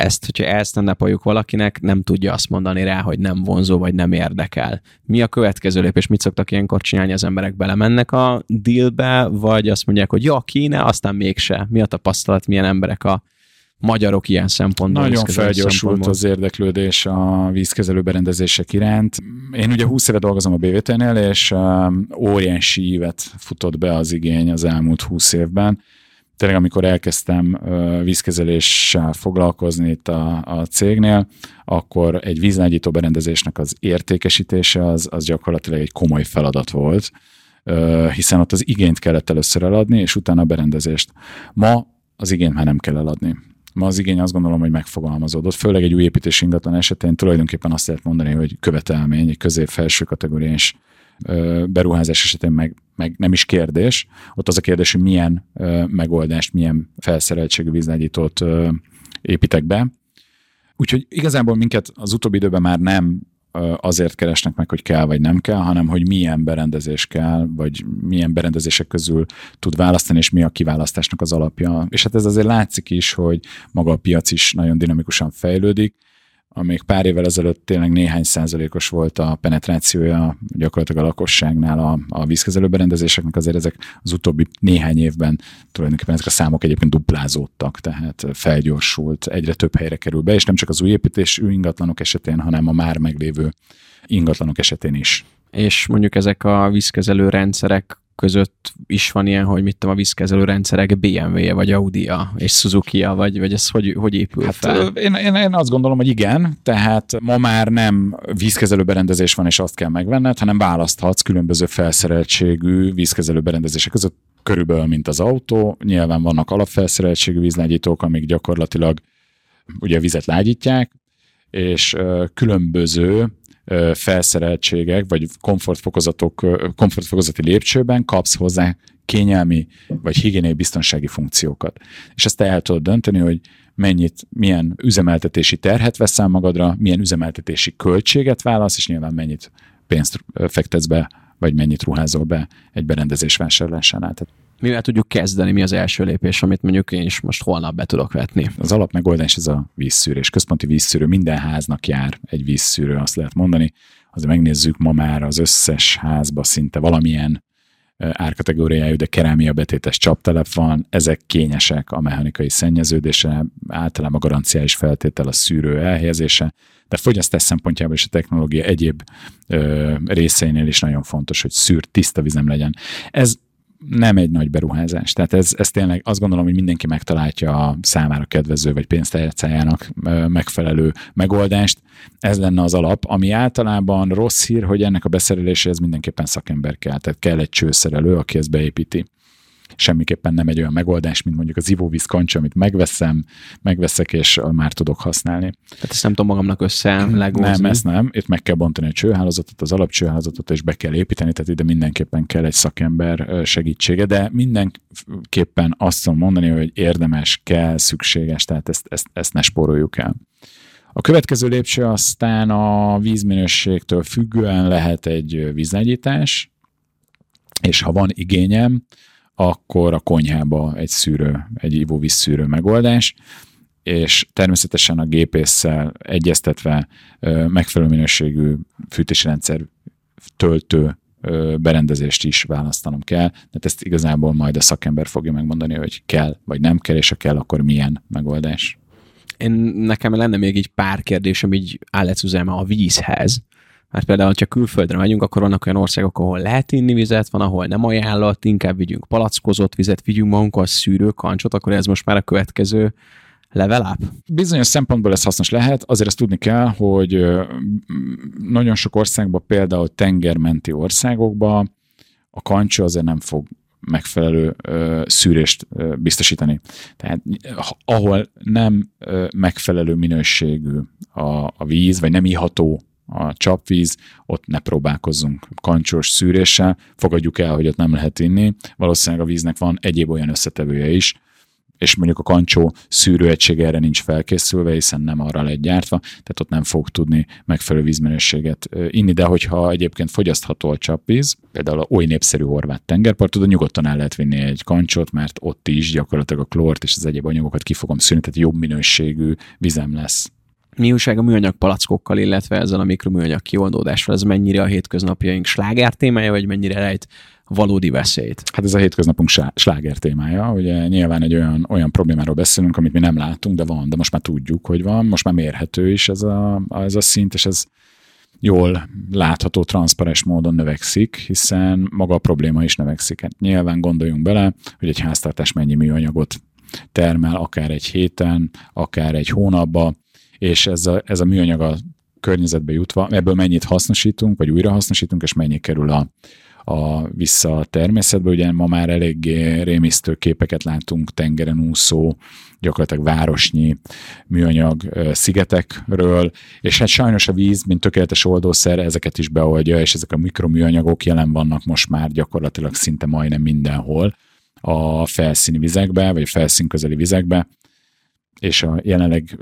Ezt, hogyha ezt nem napoljuk valakinek, nem tudja azt mondani rá, hogy nem vonzó vagy nem érdekel. Mi a következő lépés? Mit szoktak ilyenkor csinálni az emberek? Belemennek a dealbe, vagy azt mondják, hogy ja, kéne, aztán mégse. Mi a tapasztalat, milyen emberek a magyarok ilyen szempontból. Nagyon felgyorsult az érdeklődés a vízkezelő berendezések iránt. Én ugye 20 éve dolgozom a BVT-nél, és um, óriási ívet futott be az igény az elmúlt 20 évben. Tényleg, amikor elkezdtem vízkezeléssel foglalkozni itt a, a cégnél, akkor egy vízlágyító berendezésnek az értékesítése az, az gyakorlatilag egy komoly feladat volt, hiszen ott az igényt kellett először eladni, és utána a berendezést. Ma az igényt már nem kell eladni Ma az igény azt gondolom, hogy megfogalmazódott, főleg egy új építési ingatlan esetén tulajdonképpen azt lehet mondani, hogy követelmény, egy közép-felső kategóriás beruházás esetén meg, meg nem is kérdés. Ott az a kérdés, hogy milyen megoldást, milyen felszereltségű vízlágyítót építek be. Úgyhogy igazából minket az utóbbi időben már nem azért keresnek meg, hogy kell vagy nem kell, hanem hogy milyen berendezés kell, vagy milyen berendezések közül tud választani, és mi a kiválasztásnak az alapja. És hát ez azért látszik is, hogy maga a piac is nagyon dinamikusan fejlődik, amíg pár évvel ezelőtt tényleg néhány százalékos volt a penetrációja gyakorlatilag a lakosságnál a, a vízkezelő berendezéseknek, azért ezek az utóbbi néhány évben tulajdonképpen ezek a számok egyébként duplázódtak, tehát felgyorsult, egyre több helyre kerül be, és nem csak az új építésű ingatlanok esetén, hanem a már meglévő ingatlanok esetén is. És mondjuk ezek a vízkezelő rendszerek között is van ilyen, hogy mit tudom, a vízkezelő rendszerek BMW-je, vagy Audi-ja, és Suzuki-ja, vagy, vagy ez hogy, hogy épül hát, fel? Én, én, én, azt gondolom, hogy igen, tehát ma már nem vízkezelő berendezés van, és azt kell megvenned, hanem választhatsz különböző felszereltségű vízkezelő berendezések között, körülbelül, mint az autó. Nyilván vannak alapfelszereltségű vízlágyítók, amik gyakorlatilag ugye a vizet lágyítják, és különböző felszereltségek, vagy komfortfokozatok, komfortfokozati lépcsőben kapsz hozzá kényelmi vagy higiéniai biztonsági funkciókat. És ezt el tudod dönteni, hogy mennyit, milyen üzemeltetési terhet veszel magadra, milyen üzemeltetési költséget válasz, és nyilván mennyit pénzt fektetsz be, vagy mennyit ruházol be egy berendezés vásárlásánál. Tehát Mivel tudjuk kezdeni, mi az első lépés, amit mondjuk én is most holnap be tudok vetni? Az alapmegoldás ez a vízszűrés. Központi vízszűrő, minden háznak jár egy vízszűrő, azt lehet mondani. Azért megnézzük ma már az összes házba szinte valamilyen árkategóriájú, de kerámia betétes csaptelep van, ezek kényesek a mechanikai szennyeződésre, általában a garanciális feltétel a szűrő elhelyezése, de fogyasztás szempontjából és a technológia egyéb ö, részeinél is nagyon fontos, hogy szűrt, tiszta vizem legyen. Ez nem egy nagy beruházás. Tehát ez, ez tényleg azt gondolom, hogy mindenki megtalálja a számára kedvező vagy pénztárcájának megfelelő megoldást. Ez lenne az alap, ami általában rossz hír, hogy ennek a beszereléséhez mindenképpen szakember kell. Tehát kell egy csőszerelő, aki ezt beépíti semmiképpen nem egy olyan megoldás, mint mondjuk az ivóvíz kancsa, amit megveszem, megveszek, és már tudok használni. Tehát ezt nem tudom magamnak össze legózni. Nem, ezt nem. Itt meg kell bontani a csőhálózatot, az alapcsőhálózatot, és be kell építeni, tehát ide mindenképpen kell egy szakember segítsége, de mindenképpen azt tudom mondani, hogy érdemes, kell, szükséges, tehát ezt, ezt, ezt ne spóroljuk el. A következő lépcső aztán a vízminőségtől függően lehet egy vízlegyítás, és ha van igényem, akkor a konyhába egy szűrő, egy ivóvíz szűrő megoldás, és természetesen a gépésszel egyeztetve megfelelő minőségű fűtési rendszer töltő berendezést is választanom kell, de ezt igazából majd a szakember fogja megmondani, hogy kell vagy nem kell, és ha kell, akkor milyen megoldás. Én nekem lenne még egy pár kérdésem így állecüzeme a vízhez. Mert például, ha külföldre megyünk, akkor vannak olyan országok, ahol lehet inni vizet, van, ahol nem ajánlott, inkább vigyünk palackozott vizet, vigyünk magunkkal szűrő kancsot, akkor ez most már a következő level up? Bizonyos szempontból ez hasznos lehet, azért azt tudni kell, hogy nagyon sok országban, például tengermenti országokban a kancsó azért nem fog megfelelő ö, szűrést ö, biztosítani. Tehát ahol nem ö, megfelelő minőségű a, a víz, vagy nem iható a csapvíz, ott ne próbálkozzunk kancsós szűréssel, fogadjuk el, hogy ott nem lehet inni, valószínűleg a víznek van egyéb olyan összetevője is, és mondjuk a kancsó szűrőegység erre nincs felkészülve, hiszen nem arra lett gyártva, tehát ott nem fog tudni megfelelő vízminőséget inni, de hogyha egyébként fogyasztható a csapvíz, például a oly népszerű horvát oda nyugodtan el lehet vinni egy kancsot, mert ott is gyakorlatilag a klort és az egyéb anyagokat ki fogom szűrni, tehát jobb minőségű vizem lesz mi újság a műanyag palackokkal, illetve ezzel a mikroműanyag kioldódással? Ez mennyire a hétköznapjaink slágár témája, vagy mennyire rejt valódi veszélyt? Hát ez a hétköznapunk sláger témája. Ugye nyilván egy olyan, olyan problémáról beszélünk, amit mi nem látunk, de van, de most már tudjuk, hogy van, most már mérhető is ez a, ez a szint, és ez jól látható, transzparens módon növekszik, hiszen maga a probléma is növekszik. Hát nyilván gondoljunk bele, hogy egy háztartás mennyi műanyagot termel, akár egy héten, akár egy hónapban, és ez a, ez a műanyag a környezetbe jutva, ebből mennyit hasznosítunk, vagy újra hasznosítunk, és mennyi kerül a, a, vissza a természetbe. Ugye ma már eléggé rémisztő képeket látunk tengeren úszó, gyakorlatilag városnyi műanyag szigetekről, és hát sajnos a víz, mint tökéletes oldószer, ezeket is beoldja, és ezek a mikroműanyagok jelen vannak most már gyakorlatilag szinte majdnem mindenhol a felszíni vizekbe, vagy a felszín közeli vizekbe, és a jelenleg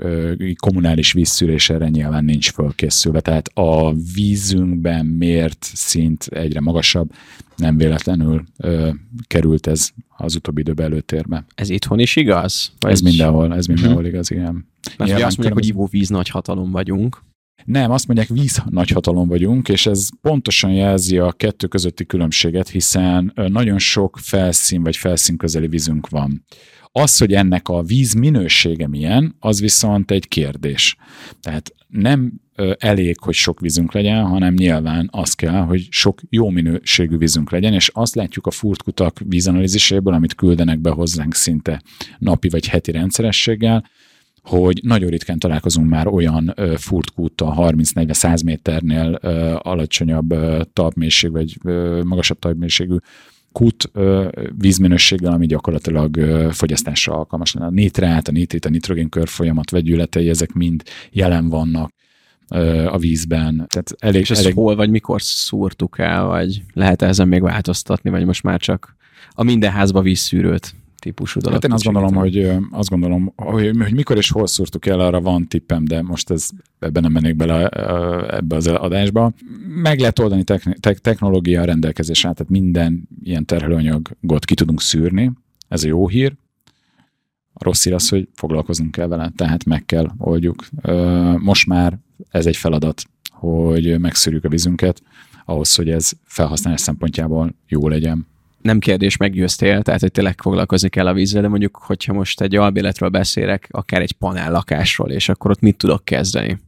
kommunális vízszűrés erre nyilván nincs fölkészülve. Tehát a vízünkben mért szint egyre magasabb, nem véletlenül ö, került ez az utóbbi időben előtérbe. Ez itthon is igaz? Vagy? Ez mindenhol, ez mindenhol uh-huh. igaz, igen. Mert ugye azt mondják, hogy ivóvíz nagy hatalom vagyunk. Nem, azt mondják, víz nagyhatalom vagyunk, és ez pontosan jelzi a kettő közötti különbséget, hiszen nagyon sok felszín vagy felszín közeli vízünk van. Az, hogy ennek a víz minősége milyen, az viszont egy kérdés. Tehát nem elég, hogy sok vízünk legyen, hanem nyilván az kell, hogy sok jó minőségű vízünk legyen, és azt látjuk a furtkutak vízanalíziséből, amit küldenek be hozzánk szinte napi vagy heti rendszerességgel, hogy nagyon ritkán találkozunk már olyan furtkúttal 30-40-100 méternél alacsonyabb talpmélység, vagy magasabb talpmélységű kút vízminőséggel, ami gyakorlatilag fogyasztásra alkalmas lenne. A nitrát, a nitrit, a nitrogén körfolyamat vegyületei, ezek mind jelen vannak a vízben. Tehát elég, És ezt elég... hol vagy mikor szúrtuk el, vagy lehet ezen még változtatni, vagy most már csak a minden házba vízszűrőt típusú dolog. Hát én azt gondolom, hogy, azt gondolom, hogy, hogy mikor és hol szúrtuk el, arra van tippem, de most ez, ebben nem mennék bele ebbe az adásba. Meg lehet oldani technológia rendelkezésre, tehát minden ilyen terhelőanyagot ki tudunk szűrni, ez a jó hír. A rossz hír az, hogy foglalkozunk kell vele, tehát meg kell oldjuk. Most már ez egy feladat, hogy megszűrjük a vízünket, ahhoz, hogy ez felhasználás szempontjából jó legyen nem kérdés, meggyőztél, tehát hogy tényleg foglalkozni kell a vízzel, de mondjuk, hogyha most egy albéletről beszélek, akár egy panel lakásról, és akkor ott mit tudok kezdeni?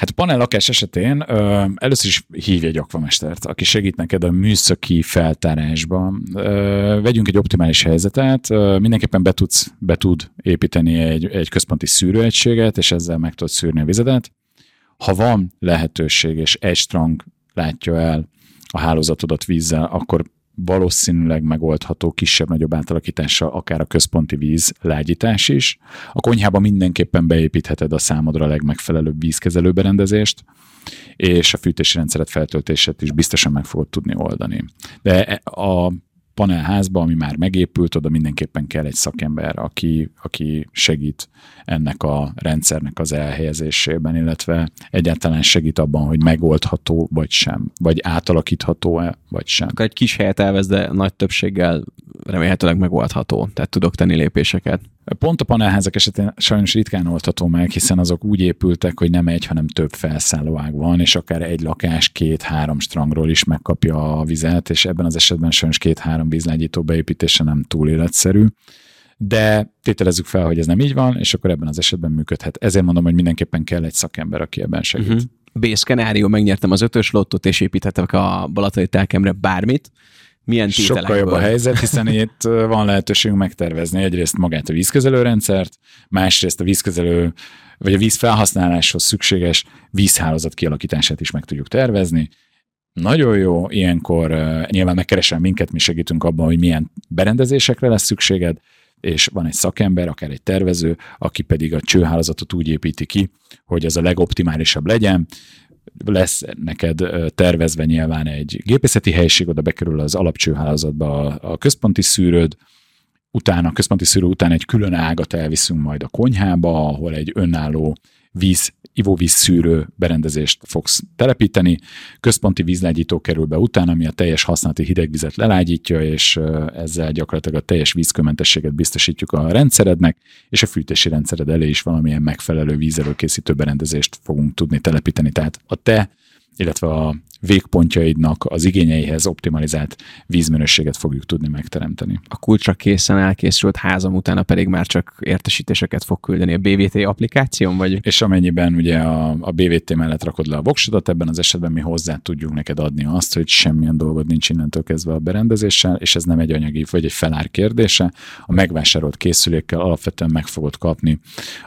Hát panel lakás esetén ö, először is hívj egy akvamestert, aki segít neked a műszaki feltárásban. Ö, vegyünk egy optimális helyzetet, ö, mindenképpen be, tudsz, be tud építeni egy, egy központi szűrőegységet, és ezzel meg tudod szűrni a vizedet. Ha van lehetőség, és egy strang látja el a hálózatodat vízzel, akkor valószínűleg megoldható kisebb-nagyobb átalakítással, akár a központi víz lágyítás is. A konyhában mindenképpen beépítheted a számodra a legmegfelelőbb vízkezelő berendezést, és a fűtési rendszeret feltöltését is biztosan meg fogod tudni oldani. De a panelházba, ami már megépült, oda mindenképpen kell egy szakember, aki, aki segít ennek a rendszernek az elhelyezésében, illetve egyáltalán segít abban, hogy megoldható vagy sem, vagy átalakítható-e vagy sem. Akkor egy kis helyet elvesz, de nagy többséggel remélhetőleg megoldható, tehát tudok tenni lépéseket. Pont a panelházak esetén sajnos ritkán oldható meg, hiszen azok úgy épültek, hogy nem egy, hanem több felszállóág van, és akár egy lakás két-három strangról is megkapja a vizet, és ebben az esetben sajnos két-három vízlágyító beépítése nem túl életszerű. De tételezzük fel, hogy ez nem így van, és akkor ebben az esetben működhet. Ezért mondom, hogy mindenképpen kell egy szakember, aki ebben segít. Uh-huh. B-szkenárió, megnyertem az ötös lottot, és építettek a Balatoni telkemre bármit milyen tételekből. Sokkal jobb a helyzet, hiszen itt van lehetőségünk megtervezni egyrészt magát a vízkezelőrendszert, másrészt a vízkezelő vagy a víz felhasználáshoz szükséges vízhálózat kialakítását is meg tudjuk tervezni. Nagyon jó, ilyenkor nyilván megkeresel minket, mi segítünk abban, hogy milyen berendezésekre lesz szükséged, és van egy szakember, akár egy tervező, aki pedig a csőhálózatot úgy építi ki, hogy az a legoptimálisabb legyen, lesz neked tervezve nyilván egy gépészeti helység, oda bekerül az alapcsőhálózatba a, a központi szűrőd, utána, a központi szűrő után egy külön ágat elviszünk majd a konyhába, ahol egy önálló víz ivóvízszűrő berendezést fogsz telepíteni, központi vízlágyító kerül be utána, ami a teljes használati hidegvizet lelágyítja, és ezzel gyakorlatilag a teljes vízkömentességet biztosítjuk a rendszerednek, és a fűtési rendszered elé is valamilyen megfelelő vízelőkészítő berendezést fogunk tudni telepíteni. Tehát a te illetve a végpontjaidnak az igényeihez optimalizált vízminőséget fogjuk tudni megteremteni. A kulcsra készen elkészült házam utána pedig már csak értesítéseket fog küldeni a BVT applikáción, vagy? És amennyiben ugye a, a BVT mellett rakod le a voksodat, ebben az esetben mi hozzá tudjuk neked adni azt, hogy semmilyen dolgod nincs innentől kezdve a berendezéssel, és ez nem egy anyagi vagy egy felár kérdése. A megvásárolt készülékkel alapvetően meg fogod kapni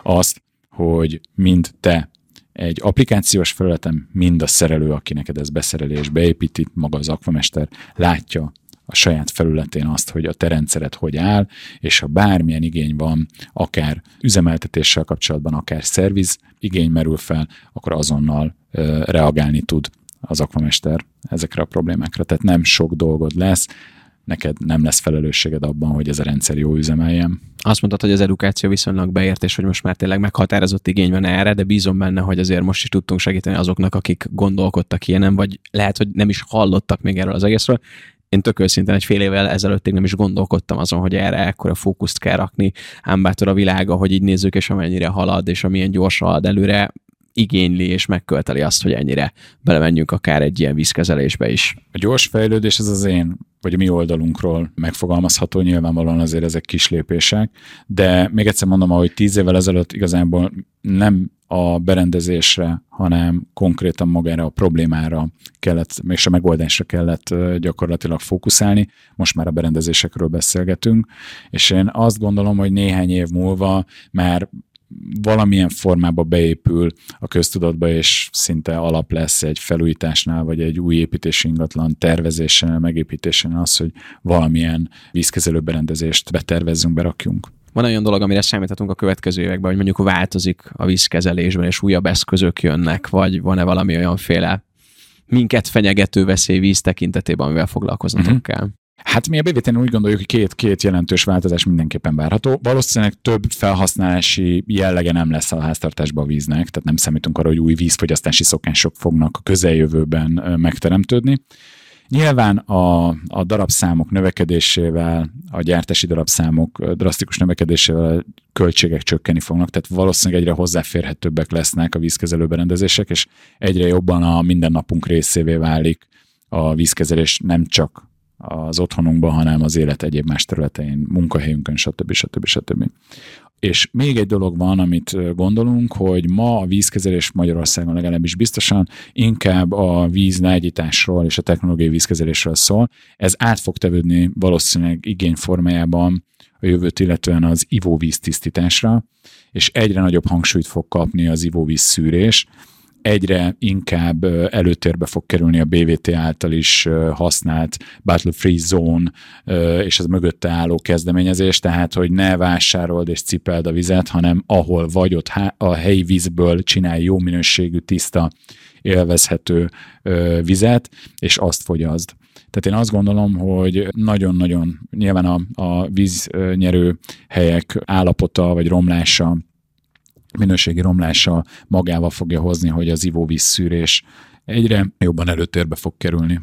azt, hogy mind te egy applikációs felületen mind a szerelő, aki neked ez beszereli és beépíti, maga az akvamester, látja a saját felületén azt, hogy a te rendszered hogy áll, és ha bármilyen igény van, akár üzemeltetéssel kapcsolatban, akár szerviz igény merül fel, akkor azonnal ö, reagálni tud az akvamester ezekre a problémákra. Tehát nem sok dolgod lesz, neked nem lesz felelősséged abban, hogy ez a rendszer jó üzemeljen. Azt mondtad, hogy az edukáció viszonylag beért, és hogy most már tényleg meghatározott igény van erre, de bízom benne, hogy azért most is tudtunk segíteni azoknak, akik gondolkodtak ilyenem, vagy lehet, hogy nem is hallottak még erről az egészről. Én tök őszintén egy fél évvel ezelőttig nem is gondolkodtam azon, hogy erre ekkora fókuszt kell rakni, ám bátor a világa, hogy így nézzük, és amennyire halad, és amilyen gyorsan halad előre, igényli és megkölteli azt, hogy ennyire belemenjünk akár egy ilyen vízkezelésbe is. A gyors fejlődés ez az én, vagy a mi oldalunkról megfogalmazható, nyilvánvalóan azért ezek kis lépések, de még egyszer mondom, hogy tíz évvel ezelőtt igazából nem a berendezésre, hanem konkrétan magára a problémára kellett, és a megoldásra kellett gyakorlatilag fókuszálni. Most már a berendezésekről beszélgetünk, és én azt gondolom, hogy néhány év múlva már valamilyen formába beépül a köztudatba, és szinte alap lesz egy felújításnál, vagy egy új építési ingatlan tervezésen, megépítésen az, hogy valamilyen vízkezelő berendezést betervezzünk, berakjunk. Van olyan dolog, amire számíthatunk a következő években, hogy mondjuk változik a vízkezelésben, és újabb eszközök jönnek, vagy van-e valami olyanféle minket fenyegető veszély víz tekintetében, amivel foglalkoznatok uh-huh. kell? Hát mi a BVT-n úgy gondoljuk, hogy két, két jelentős változás mindenképpen várható. Valószínűleg több felhasználási jellege nem lesz a háztartásban a víznek, tehát nem számítunk arra, hogy új vízfogyasztási szokások fognak a közeljövőben megteremtődni. Nyilván a, a darabszámok növekedésével, a gyártási darabszámok drasztikus növekedésével költségek csökkenni fognak, tehát valószínűleg egyre hozzáférhetőbbek lesznek a vízkezelő berendezések, és egyre jobban a mindennapunk részévé válik a vízkezelés nem csak az otthonunkban, hanem az élet egyéb más területein, munkahelyünkön, stb. stb. stb. És még egy dolog van, amit gondolunk, hogy ma a vízkezelés Magyarországon legalábbis biztosan inkább a víz és a technológiai vízkezelésről szól. Ez át fog tevődni valószínűleg igény formájában a jövőt illetően az ivóvíz tisztításra, és egyre nagyobb hangsúlyt fog kapni az ivóvíz szűrés, egyre inkább előtérbe fog kerülni a BVT által is használt Battle Free Zone és az mögötte álló kezdeményezés, tehát hogy ne vásárold és cipeld a vizet, hanem ahol vagy ott a helyi vízből csinálj jó minőségű, tiszta, élvezhető vizet, és azt fogyaszd. Tehát én azt gondolom, hogy nagyon-nagyon nyilván a, a víznyerő helyek állapota vagy romlása minőségi romlása magával fogja hozni, hogy az ivóvízszűrés egyre jobban előtérbe fog kerülni.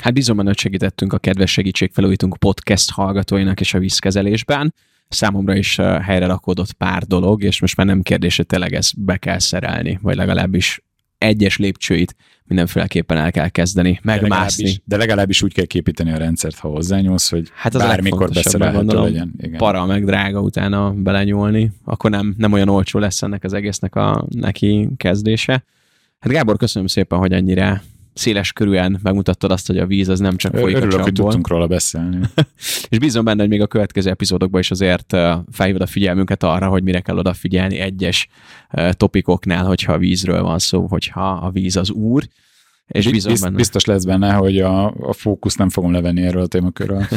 Hát bizonban, hogy segítettünk a kedves segítségfelújítunk podcast hallgatóinak és a vízkezelésben. Számomra is helyre rakódott pár dolog, és most már nem kérdés, hogy tényleg ezt be kell szerelni, vagy legalábbis egyes lépcsőit mindenféleképpen el kell kezdeni, megmászni. De legalábbis, de legalábbis úgy kell képíteni a rendszert, ha hozzányúlsz, hogy hát az bármikor beszerelhető legyen. Igen. Para meg drága utána belenyúlni, akkor nem, nem olyan olcsó lesz ennek az egésznek a neki kezdése. Hát Gábor, köszönöm szépen, hogy ennyire széles körűen megmutattad azt, hogy a víz az nem csak folyik Örülök, a hogy tudtunk róla beszélni. és bízom benne, hogy még a következő epizódokban is azért felhívod a figyelmünket arra, hogy mire kell odafigyelni egyes topikoknál, hogyha a vízről van szó, hogyha a víz az úr. És bízom benne. Biztos lesz benne, hogy a, a fókusz nem fogom levenni erről a témakörről.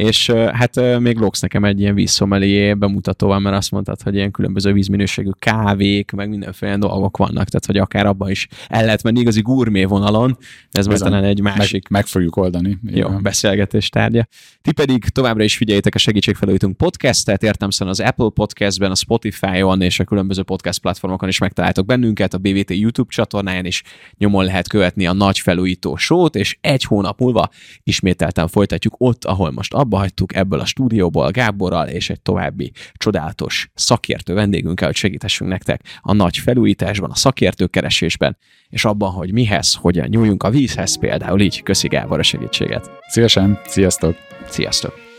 és hát még lóksz nekem egy ilyen vízszomelié bemutatóval, mert azt mondtad, hogy ilyen különböző vízminőségű kávék, meg mindenféle dolgok vannak, tehát hogy akár abban is el lehet menni igazi gurmé vonalon, ez majd talán egy másik. Meg, meg fogjuk oldani. Jó, igen. beszélgetés tárgya. Ti pedig továbbra is figyeljétek a Segítségfelújítunk podcastet, értem szerint az Apple Podcastben, a Spotify-on és a különböző podcast platformokon is megtaláltok bennünket, a BVT YouTube csatornáján is nyomon lehet követni a nagy felújító sót, és egy hónap múlva ismételten folytatjuk ott, ahol most abba hagytuk ebből a stúdióból Gáborral és egy további csodálatos szakértő vendégünkkel, hogy segítessünk nektek a nagy felújításban, a szakértőkeresésben, és abban, hogy mihez, hogyan nyúljunk a vízhez például így. Köszi Gábor a segítséget. Szívesen, sziasztok! Sziasztok!